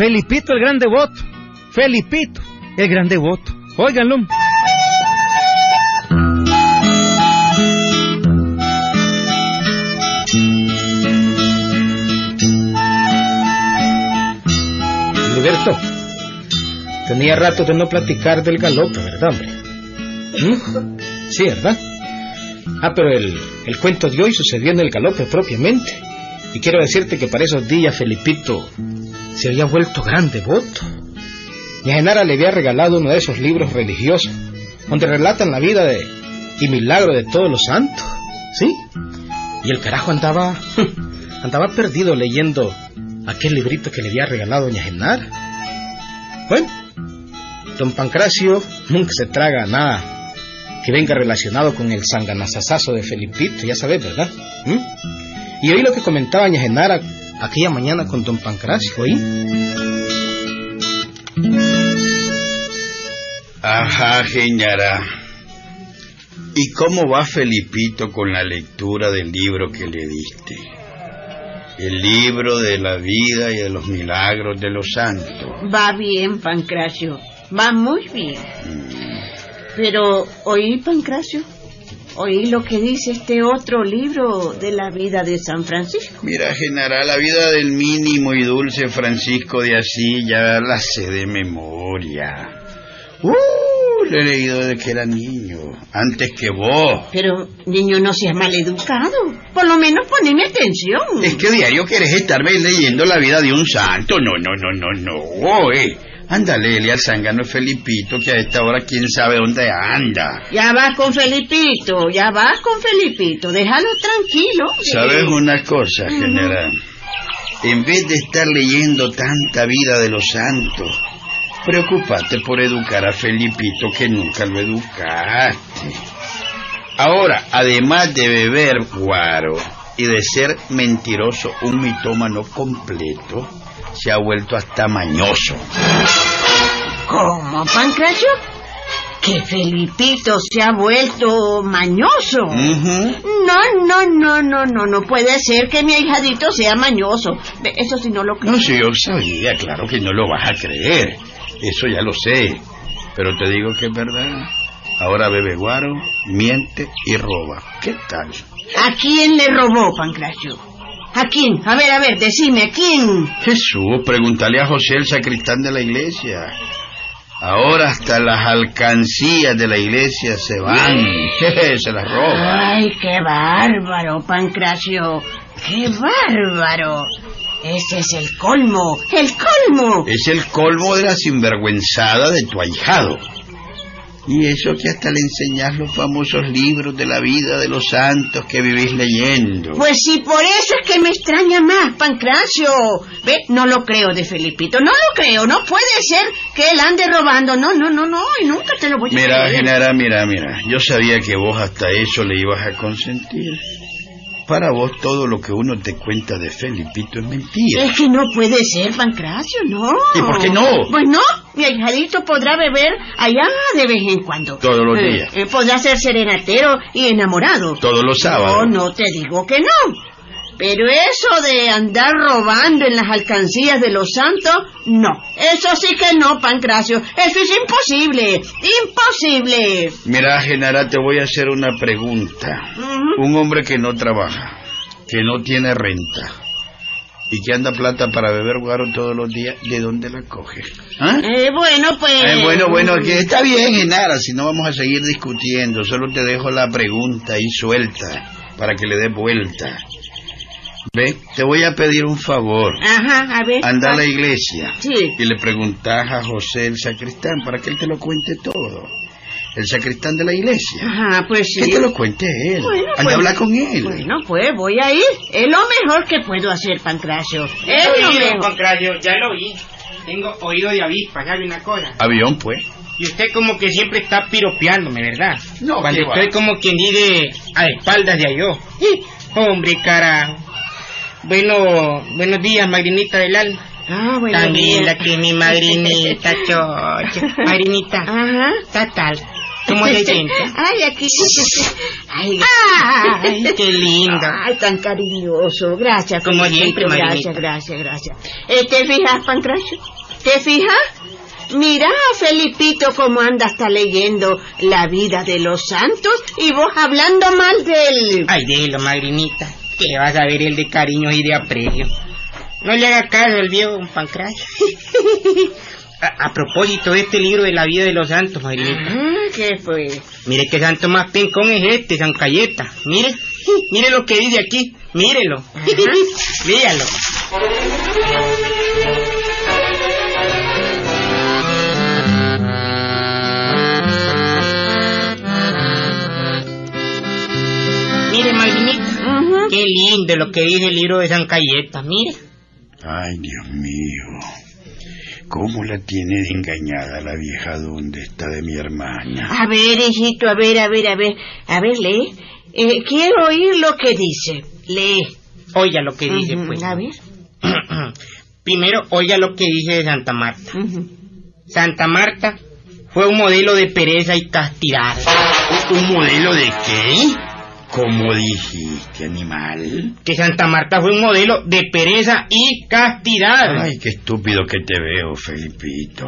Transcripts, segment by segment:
Felipito el gran devoto. Felipito el gran devoto. Óiganlo. Liberto, tenía rato de no platicar del galope, ¿verdad, hombre? ¿Mm? Sí, ¿verdad? Ah, pero el, el cuento de hoy sucedió en el galope propiamente. Y quiero decirte que para esos días Felipito se había vuelto gran devoto. Mi Genara le había regalado uno de esos libros religiosos donde relatan la vida y milagro de todos los santos. ¿Sí? Y el carajo andaba andaba perdido leyendo aquel librito que le había regalado doña Genara. Bueno, don Pancracio nunca se traga nada que venga relacionado con el sanganazazazo de Felipito, ya sabes, ¿verdad? ¿Mm? Y oí lo que comentaba doña Genara aquella mañana con don Pancracio, ¿oí? Ajá, Genara. ¿Y cómo va Felipito con la lectura del libro que le diste? El libro de la vida y de los milagros de los santos. Va bien, Pancracio. Va muy bien. Pero, ¿oí, Pancracio? ¿Oí lo que dice este otro libro de la vida de San Francisco? Mira, Genara, la vida del mínimo y dulce Francisco de Asís ya la sé de memoria. Uh, lo he leído desde que era niño, antes que vos. Pero, niño, no seas maleducado. Por lo menos poneme atención. Es que diario quieres estarme leyendo la vida de un santo. No, no, no, no, no. Eh. Ándale, Elia Zángano Felipito, que a esta hora quién sabe dónde anda. Ya vas con Felipito, ya vas con Felipito. Déjalo tranquilo. ¿Sabes una cosa, general? En vez de estar leyendo tanta vida de los santos, preocúpate por educar a Felipito que nunca lo educaste. Ahora, además de beber guaro y de ser mentiroso, un mitómano completo, se ha vuelto hasta mañoso. ¿Cómo, Pancracio? ¿Que Felipito se ha vuelto mañoso? No, no, no, no, no, no puede ser que mi ahijadito sea mañoso. Eso sí no lo creo. No, si yo sabía, claro que no lo vas a creer. Eso ya lo sé. Pero te digo que es verdad. Ahora bebe guaro, miente y roba. ¿Qué tal? ¿A quién le robó, Pancracio? ¿A quién? A ver, a ver, decime, ¿a quién? Jesús, pregúntale a José el sacristán de la iglesia. Ahora hasta las alcancías de la iglesia se van. se las roba. Ay, qué bárbaro, Pancracio. Qué bárbaro. Ese es el colmo, el colmo. Es el colmo de la sinvergüenzada de tu ahijado. Y eso que hasta le enseñas los famosos libros de la vida de los santos que vivís leyendo. Pues sí, por eso es que me extraña más, Pancracio. Ve, no lo creo de Felipito, no lo creo, no puede ser que él ande robando. No, no, no, no, y nunca te lo voy a Mira. Genara, mira, mira. Yo sabía que vos hasta eso le ibas a consentir. Para vos todo lo que uno te cuenta de Felipito es mentira. Es que no puede ser, Pancracio, no. ¿Y por qué no? Pues no, mi ahijadito podrá beber allá de vez en cuando. Todos los Eh, días. eh, podrá ser serenatero y enamorado. Todos los No, sábados. no te digo que no. Pero eso de andar robando en las alcancías de los santos, no. Eso sí que no, Pancracio. Eso es imposible. Imposible. Mira, Genara, te voy a hacer una pregunta. Un hombre que no trabaja, que no tiene renta y que anda plata para beber guaro todos los días, ¿de dónde la coge? ¿Ah? Eh, bueno, pues... Eh, bueno, bueno, que está bien, Genara, si no vamos a seguir discutiendo, solo te dejo la pregunta ahí suelta para que le des vuelta. Ve, te voy a pedir un favor. Ajá, a ver. Anda a la iglesia Sí. y le preguntas a José el sacristán para que él te lo cuente todo. El sacristán de la iglesia. Ajá, pues sí. Que te lo cuente él. Bueno, Anda pues- a hablar con él. Bueno, pues voy a ir. Es lo mejor que puedo hacer, Pancracio. Es Lo oí, mejor. Pancracio, ya lo vi. Tengo oído de avispa, ¿sabe una cosa? Avión, pues. Y usted como que siempre está piropeándome, ¿verdad? No, Cuando va. estoy como quien dice a espaldas de yo. Hombre, carajo. Bueno, buenos días, Magrinita del alma. Ah, bueno. Linda que mi madrinita, chocho. Madrinita, Ajá. tatal. ¿Cómo se siente? Ay, aquí. Ay, Ay, qué lindo. Ay, tan cariñoso. Gracias. Como siempre, Gracias, Marinita. gracias, gracias. Eh, ¿Te fijas, Pancracio? ¿Te fijas? Mira, Felipito, cómo anda hasta leyendo la vida de los santos y vos hablando mal de él. Ay, déjelo, madrinita. Que vas a ver el de cariño y de aprecio. No le haga caso al viejo don Pancracio. a, a propósito de este libro de la vida de los santos, madrinita. Ah, ¿Qué fue? Mire qué santo más pencón es este, San Cayeta. Mire, mire lo que dice aquí. Mírelo. Léalo. Mire, Malvinita. Qué lindo lo que dice el libro de San Cayeta. Mire. Ay, Dios mío. ¿Cómo la tiene de engañada la vieja donde está de mi hermana? A ver, hijito, a ver, a ver, a ver. A ver, lee. Eh, quiero oír lo que dice. Lee. Oiga lo que dice, pues. A ver. Primero, oiga lo que dice de Santa Marta. Santa Marta fue un modelo de pereza y castidad. ¿Un modelo de qué? ¿Cómo dijiste, animal? Que Santa Marta fue un modelo de pereza y castidad. Ay, qué estúpido que te veo, Felipito.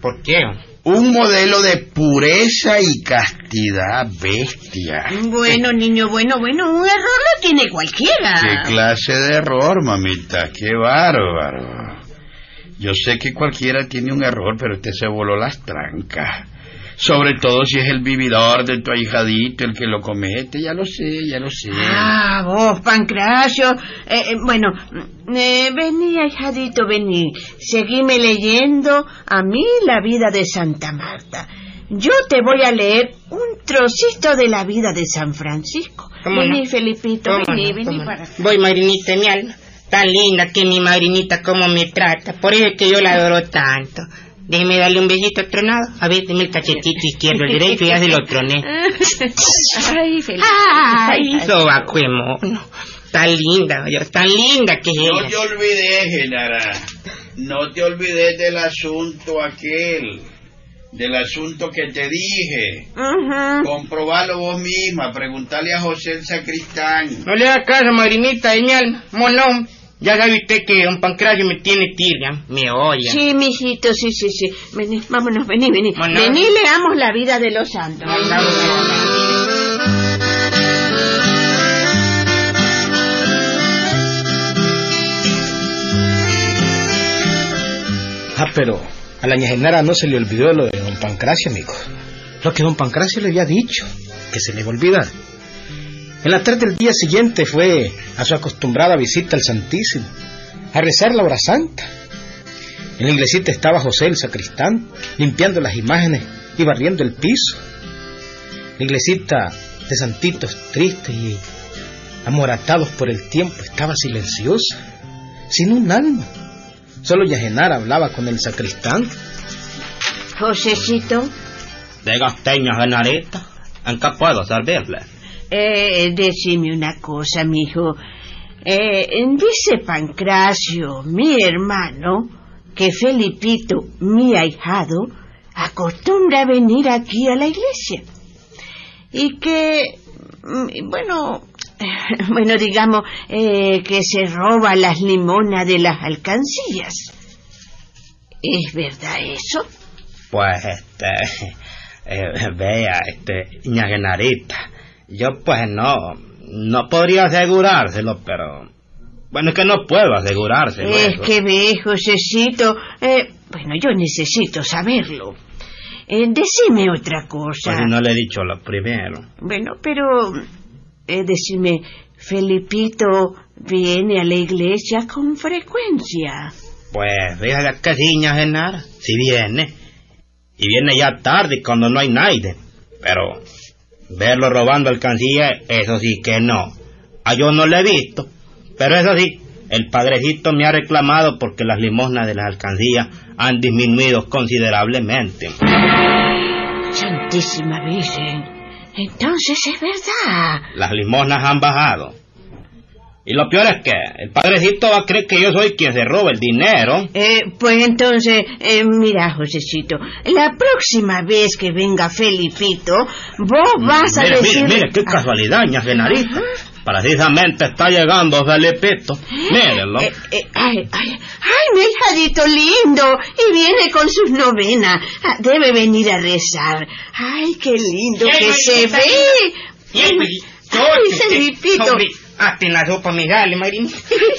¿Por qué? Un modelo de pureza y castidad, bestia. Bueno, niño, bueno, bueno, un error lo tiene cualquiera. ¿Qué clase de error, mamita? ¡Qué bárbaro! Yo sé que cualquiera tiene un error, pero este se voló las trancas. Sobre todo si es el vividor de tu ahijadito el que lo comete, ya lo sé, ya lo sé. Ah, vos, Pancracio. Eh, eh, bueno, eh, vení, ahijadito, vení. Seguime leyendo a mí la vida de Santa Marta. Yo te voy a leer un trocito de la vida de San Francisco. ¿Cómo vení, no? Felipito, ¿Cómo vení, no? vení para acá. Voy, madrinita, mi alma. Tan linda que mi madrinita como me trata. Por eso es que yo la adoro tanto. Déjeme darle un besito tronado. A ver, deme el cachetito izquierdo, el derecho y ya se lo troné. Ay, Felipito. Ay, mono. Tan linda, tan linda que es No ella. te olvides, Genara. No te olvides del asunto aquel. Del asunto que te dije. Ujú. Comprobalo vos misma. Preguntale a José el sacristán. No le haga caso, madrinita de mi alma. Monón. Ya sabe usted que don Pancracio me tiene tirria. Me odia. Sí, mijito, sí, sí, sí. Vení, vámonos, vení, vení. Vámonos. Vení, leamos la vida de los santos. Ah, pero a la ña Genara no se le olvidó lo de don Pancracio, amigo. Lo que don Pancracio le había dicho, que se le iba a olvidar. En la tarde del día siguiente fue a su acostumbrada visita al Santísimo, a rezar la hora santa. En la iglesita estaba José el sacristán, limpiando las imágenes y barriendo el piso. La iglesita de santitos tristes y amoratados por el tiempo estaba silenciosa, sin un alma. Solo Yagenara hablaba con el sacristán. Josecito, De gasteña Genarita. ¿En qué puedo servirle? Eh, decime una cosa, mijo. Eh, dice Pancracio, mi hermano, que Felipito, mi ahijado, acostumbra a venir aquí a la iglesia. Y que, mm, bueno, bueno, digamos, eh, que se roba las limonas de las alcancías. ¿Es verdad eso? Pues, este, eh, vea, este, ña Genarita, yo pues no, no podría asegurárselo, pero, bueno, es que no puedo asegurárselo. Es eso. que ve, Josecito, eh, bueno, yo necesito saberlo. Eh, decime otra cosa. Pues no le he dicho lo primero. Bueno, pero, eh, decime, Felipito viene a la iglesia con frecuencia. Pues, fíjate que sí, ña Genara, si viene, y viene ya tarde cuando no hay nadie, pero verlo robando alcancía, eso sí que no. A yo no lo he visto, pero eso sí, el padrecito me ha reclamado porque las limosnas de las alcancías han disminuido considerablemente. Santísima Virgen, entonces es verdad. Las limosnas han bajado. Y lo peor es que el padrecito va a creer que yo soy quien se roba el dinero. Eh, pues entonces, eh, mira, Josecito, la próxima vez que venga Felipito, vos vas a decir... mire, mire, qué casualidad, ña Genarita. Precisamente está llegando Felipito. Mírenlo. Eh, eh, ay, ay, ay, mi hijadito lindo. Y viene con sus novenas. Ah, debe venir a rezar. Ay, qué lindo que se ve. ay, Felipito. Hasta en la sopa me sale, Marín.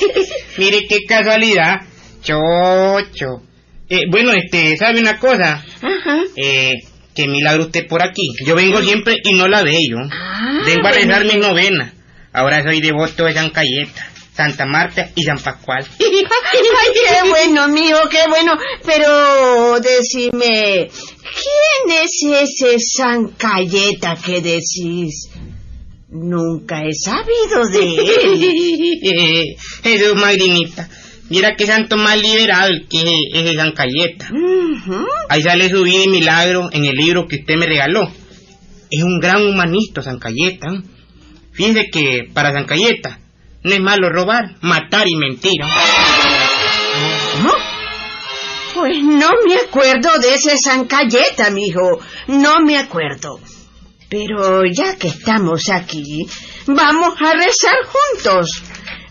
Mire qué casualidad. Chocho. Eh, bueno, este, ¿sabe una cosa? Ajá. Eh, qué milagro usted por aquí. Yo vengo siempre y no la veo. Ah, vengo a rezar bueno. mis novenas. Ahora soy devoto de San Cayeta, Santa Marta y San Pascual. Ay, qué bueno, mío, qué bueno. Pero decime, ¿quién es ese San Cayeta que decís? Nunca he sabido de él. Jesús Magrinita. Mira qué santo más liberado el que es el San Cayeta. Ahí sale su vida y milagro en el libro que usted me regaló. Es un gran humanista, San Cayeta. Fíjese que para San Cayeta no es malo robar, matar y mentir. ¿eh? ¿Cómo? Pues no me acuerdo de ese San Cayeta, mijo. No me acuerdo. Pero ya que estamos aquí, vamos a rezar juntos.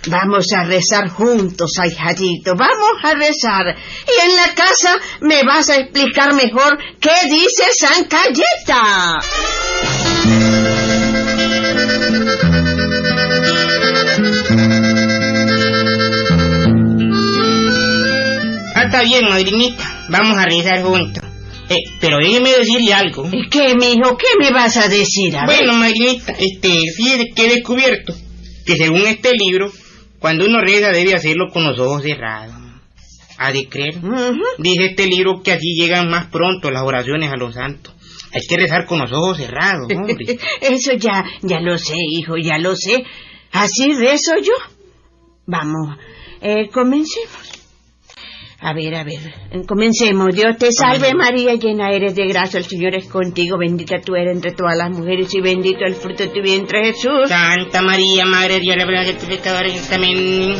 Vamos a rezar juntos, ahijadito. Vamos a rezar. Y en la casa me vas a explicar mejor qué dice San Cayeta. Ah, está bien, madrinita. Vamos a rezar juntos. Eh, pero déjeme decirle algo. ¿Qué, mijo? ¿Qué me vas a decir? A ver. Bueno, madrinita, este, fíjese que he descubierto que según este libro, cuando uno reza debe hacerlo con los ojos cerrados. ¿Ha de creer? Ujú. Dice este libro que así llegan más pronto las oraciones a los santos. Hay que rezar con los ojos cerrados, hombre. Eso ya, ya lo sé, hijo, ya lo sé. Así rezo yo. Vamos, eh, comencemos. A ver, a ver, comencemos. Dios te salve María, llena eres de gracia, el Señor es contigo, bendita tú eres entre todas las mujeres y bendito el fruto de tu vientre Jesús. Santa María, Madre de Dios, la verdad que tu pecadores también.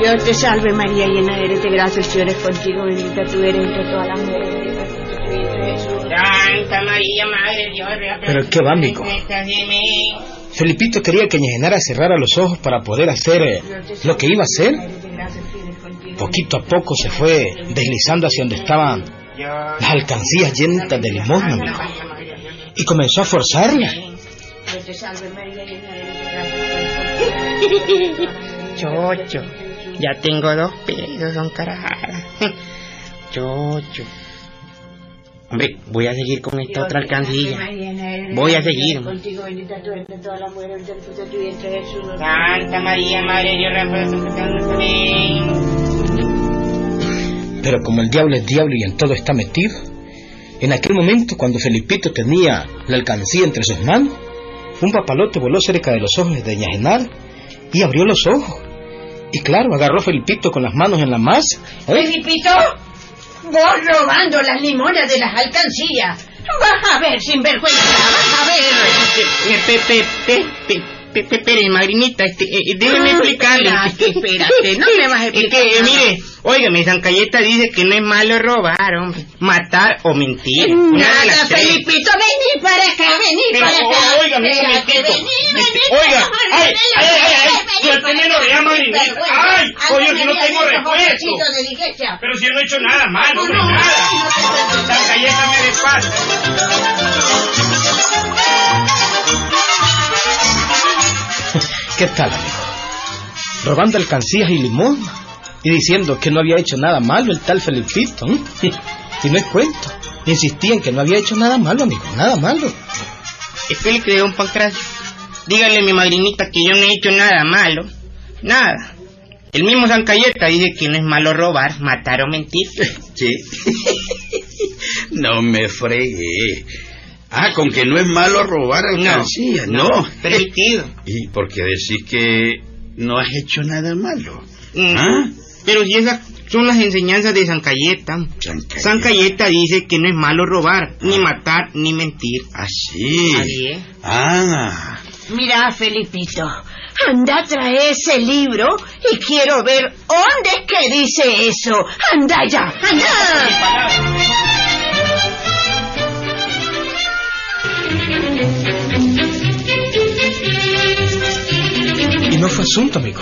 Dios te salve María, llena eres de gracia, el Señor es contigo, bendita tú eres entre todas las mujeres, bendito el fruto de tu vientre Jesús. Santa María, Madre de Dios, Pero qué va, mico. nuestras enemigos. Felipito quería que Ñejenara cerrara los ojos para poder hacer eh, lo que iba a hacer. Poquito a poco se fue deslizando hacia donde estaban las alcancías llenas de limosna, amigo. Y comenzó a forzarla. Chocho, ya tengo dos pesos, son carajadas. Chocho. Hombre, voy a seguir con esta otra alcancilla. Voy a seguir. Contigo bendita tú entre todas las mujeres, del fruto de tu vientre Jesús. Santa María, Madre de Dios. Pero como el diablo es diablo y en todo está metido, en aquel momento cuando Felipito tenía la alcancía entre sus manos, un papalote voló cerca de los ojos de Ñajenal y abrió los ojos. Y claro, agarró a Felipito con las manos en la masa. ¿eh? Felipito, vos robando las limonas de las alcancías. Vas a ver, sinvergüenza, vas a ver. Eh, pe- pe- pe- pe- pe- pe- Espere, madrinita, este, eh, eh, déjeme explicarle. Espérate, espérate, no me vas a Es explicar. que, eh, nada. mire, óigame, San Cayeta dice que no es malo robar, hombre, matar o mentir. Nada. Felipito, vení para acá, vení Pero, para acá. óigame, un momentito. Este, oiga, ay, ay, ay, ay, suélteme vení, la oreja, vergüenza. Ay, coño, si no tengo repuesto. diligencia. Pero si yo no he hecho nada malo, No, nada. San Cayeta me despasa. ¿Qué tal, amigo? Robando alcancías y limosna y diciendo que no había hecho nada malo el tal Felipito. ¿eh? Y no es cuento. Insistía en que no había hecho nada malo, amigo, nada malo. Explíquele, don Pancracio. Dígale a mi madrinita que yo no he hecho nada malo. Nada. El mismo San Cayeta dice que no es malo robar, matar o mentir. Sí. no me fregué. Ah, con que no es malo robar alcancía, no. Permitido. ¿Y por qué decís que no has hecho nada malo? Mm. ¿Ah? Pero si esas son las enseñanzas de San Cayeta. San Cayeta. San Cayeta dice que no es malo robar, ni matar, ni mentir. Así. Así es. Ah. Mira, Felipito, anda, trae ese libro y quiero ver dónde es que dice eso. Anda ya, anda. No fue asunto, amigo.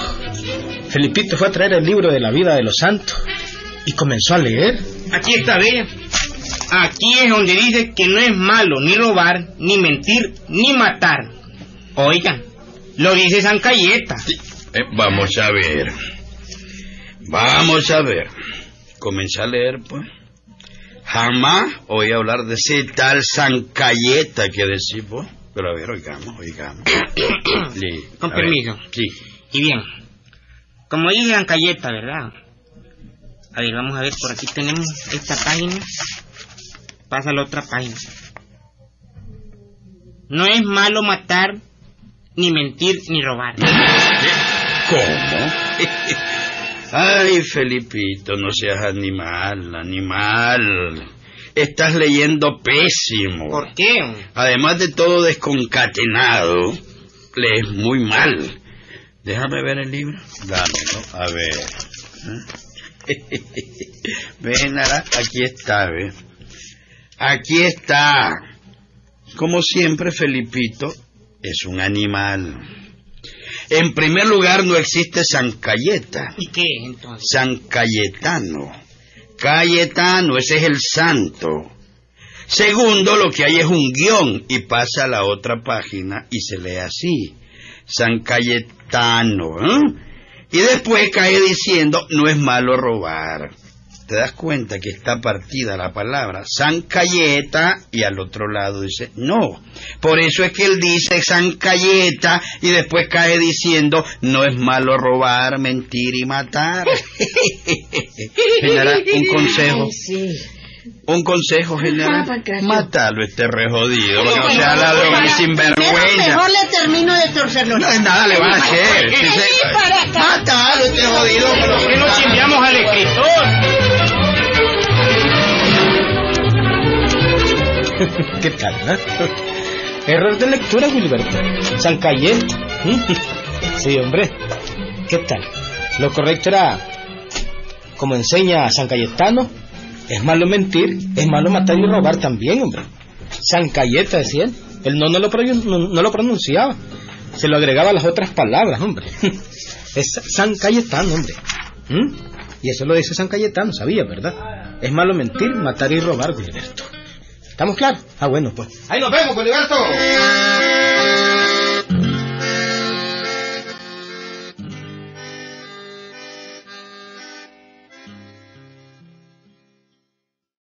Felipito fue a traer el libro de la vida de los santos y comenzó a leer. Aquí está, ve. Aquí es donde dice que no es malo ni robar, ni mentir, ni matar. Oigan, lo dice San Cayeta. Eh, vamos a ver. Vamos a ver. Comencé a leer, pues. Jamás oí hablar de ese tal San Cayeta que decís vos. Pero a ver, oigamos, oigamos. Con ver. permiso. Sí. Y bien, como dice San Cayeta, ¿verdad? A ver, vamos a ver, por aquí tenemos esta página. Pasa a la otra página. No es malo matar, ni mentir, ni robar. ¿Cómo? Ay, Felipito, no seas animal, animal. Estás leyendo pésimo. ¿Por qué? Además de todo desconcatenado, lees muy mal. Déjame ver el libro. Dámelo, a ver. ¿Eh? Ven, Nara, aquí está, ve. Aquí está. Como siempre, Felipito es un animal. En primer lugar, no existe San Cayeta. ¿Y qué es entonces? San Cayetano. Cayetano, ese es el santo. Segundo, lo que hay es un guion y pasa a la otra página y se lee así. San Cayetano. ¿eh? Y después cae diciendo, no es malo robar. Te das cuenta que está partida la palabra San Cayeta y al otro lado dice no. Por eso es que él dice San Cayeta y después cae diciendo no es malo robar, mentir y matar. General, un consejo. Ay, sí. Un consejo, general. Ah. Mátalo, este re jodido, no sea ladrón y sinvergüenza. Mejor le termino de torcer los No es nada le va a hacer. Mátalo, este jodido. pero- ¿Por qué no al escritor? ¿Qué tal, eh? Error de lectura, Wilberto. San Cayeta. Sí, hombre. ¿Qué tal? Lo correcto era, como enseña San Cayetano, es malo mentir, es malo matar y robar también, hombre. San Cayeta, decía él. Él no, no, lo, pronunciaba. Se lo agregaba a las otras palabras, hombre. Es San Cayetano, hombre. ¿Mm? Y eso lo dice San Cayetano, sabía, ¿verdad? Es malo mentir, matar y robar, Wilberto. ¿Estamos claros? Ah, bueno, pues. Ahí nos vemos, pues, Coliberto.